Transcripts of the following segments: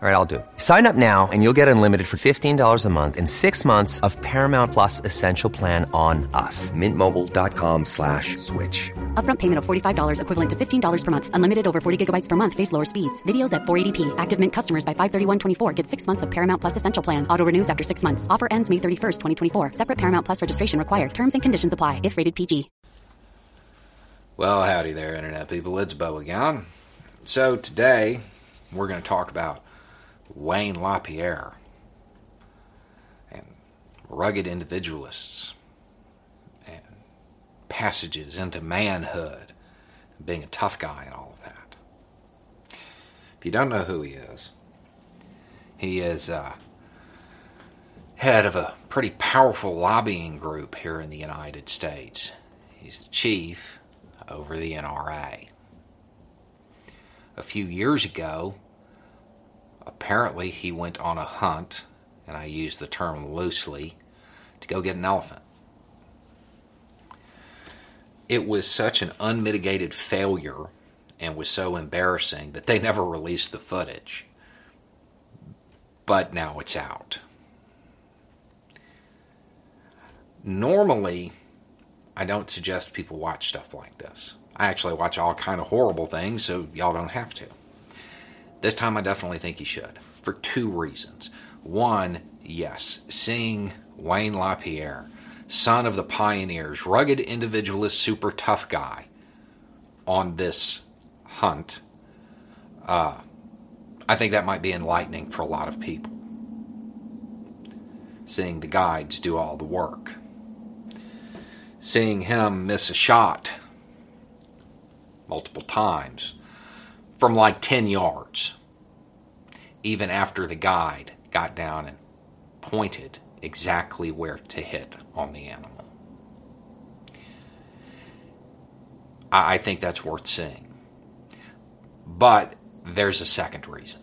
All right, I'll do it. Sign up now and you'll get unlimited for $15 a month in six months of Paramount Plus Essential Plan on us. Mintmobile.com slash switch. Upfront payment of $45 equivalent to $15 per month. Unlimited over 40 gigabytes per month. Face lower speeds. Videos at 480p. Active Mint customers by 531.24 get six months of Paramount Plus Essential Plan. Auto renews after six months. Offer ends May 31st, 2024. Separate Paramount Plus registration required. Terms and conditions apply if rated PG. Well, howdy there, Internet people. It's Beau again. So today, we're going to talk about Wayne LaPierre and rugged individualists and passages into manhood, being a tough guy and all of that. If you don't know who he is, he is uh, head of a pretty powerful lobbying group here in the United States. He's the chief over the NRA. A few years ago, apparently he went on a hunt, and I use the term loosely, to go get an elephant. It was such an unmitigated failure and was so embarrassing that they never released the footage. But now it's out. Normally, I don't suggest people watch stuff like this. I actually watch all kind of horrible things, so y'all don't have to. This time I definitely think he should, for two reasons. One, yes, seeing Wayne LaPierre, son of the pioneers, rugged individualist, super tough guy, on this hunt, uh, I think that might be enlightening for a lot of people. Seeing the guides do all the work. Seeing him miss a shot multiple times from like 10 yards, even after the guide got down and pointed exactly where to hit on the animal. I think that's worth seeing. But there's a second reason.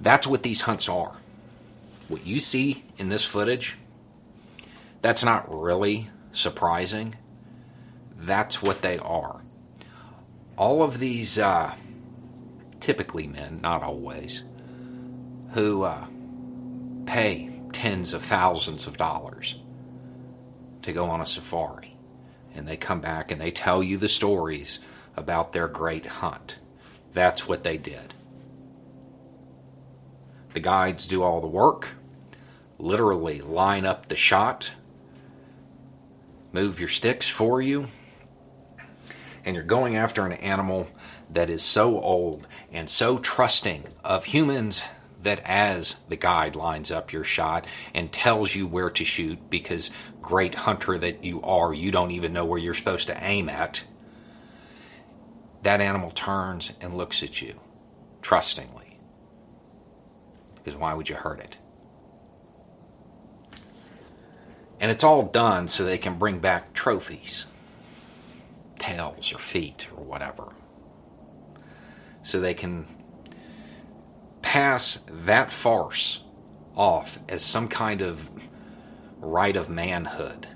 That's what these hunts are. What you see in this footage, that's not really surprising. That's what they are all of these uh, typically men, not always, who uh, pay tens of thousands of dollars to go on a safari. And they come back and they tell you the stories about their great hunt. That's what they did. The guides do all the work, literally line up the shot, move your sticks for you, and you're going after an animal that is so old and so trusting of humans that as the guide lines up your shot and tells you where to shoot because great hunter that you are you don't even know where you're supposed to aim at that animal turns and looks at you trustingly. Because why would you hurt it? And it's all done so they can bring back trophies tails or feet or whatever. So they can pass that farce off as some kind of rite of manhood.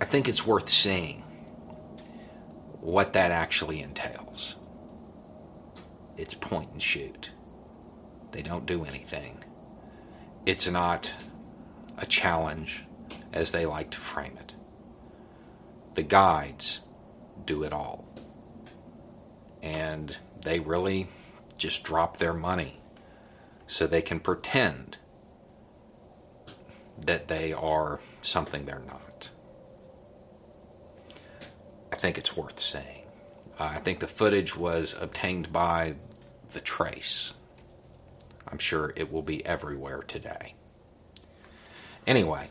I think it's worth seeing what that actually entails. It's point and shoot. They don't do anything. It's not a challenge as they like to frame it. The guides do it all. And they really just drop their money so they can pretend that they are something they're not. I think it's worth saying. Uh, I think the footage was obtained by The Trace. I'm sure it will be everywhere today. Anyway,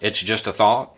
it's just a thought.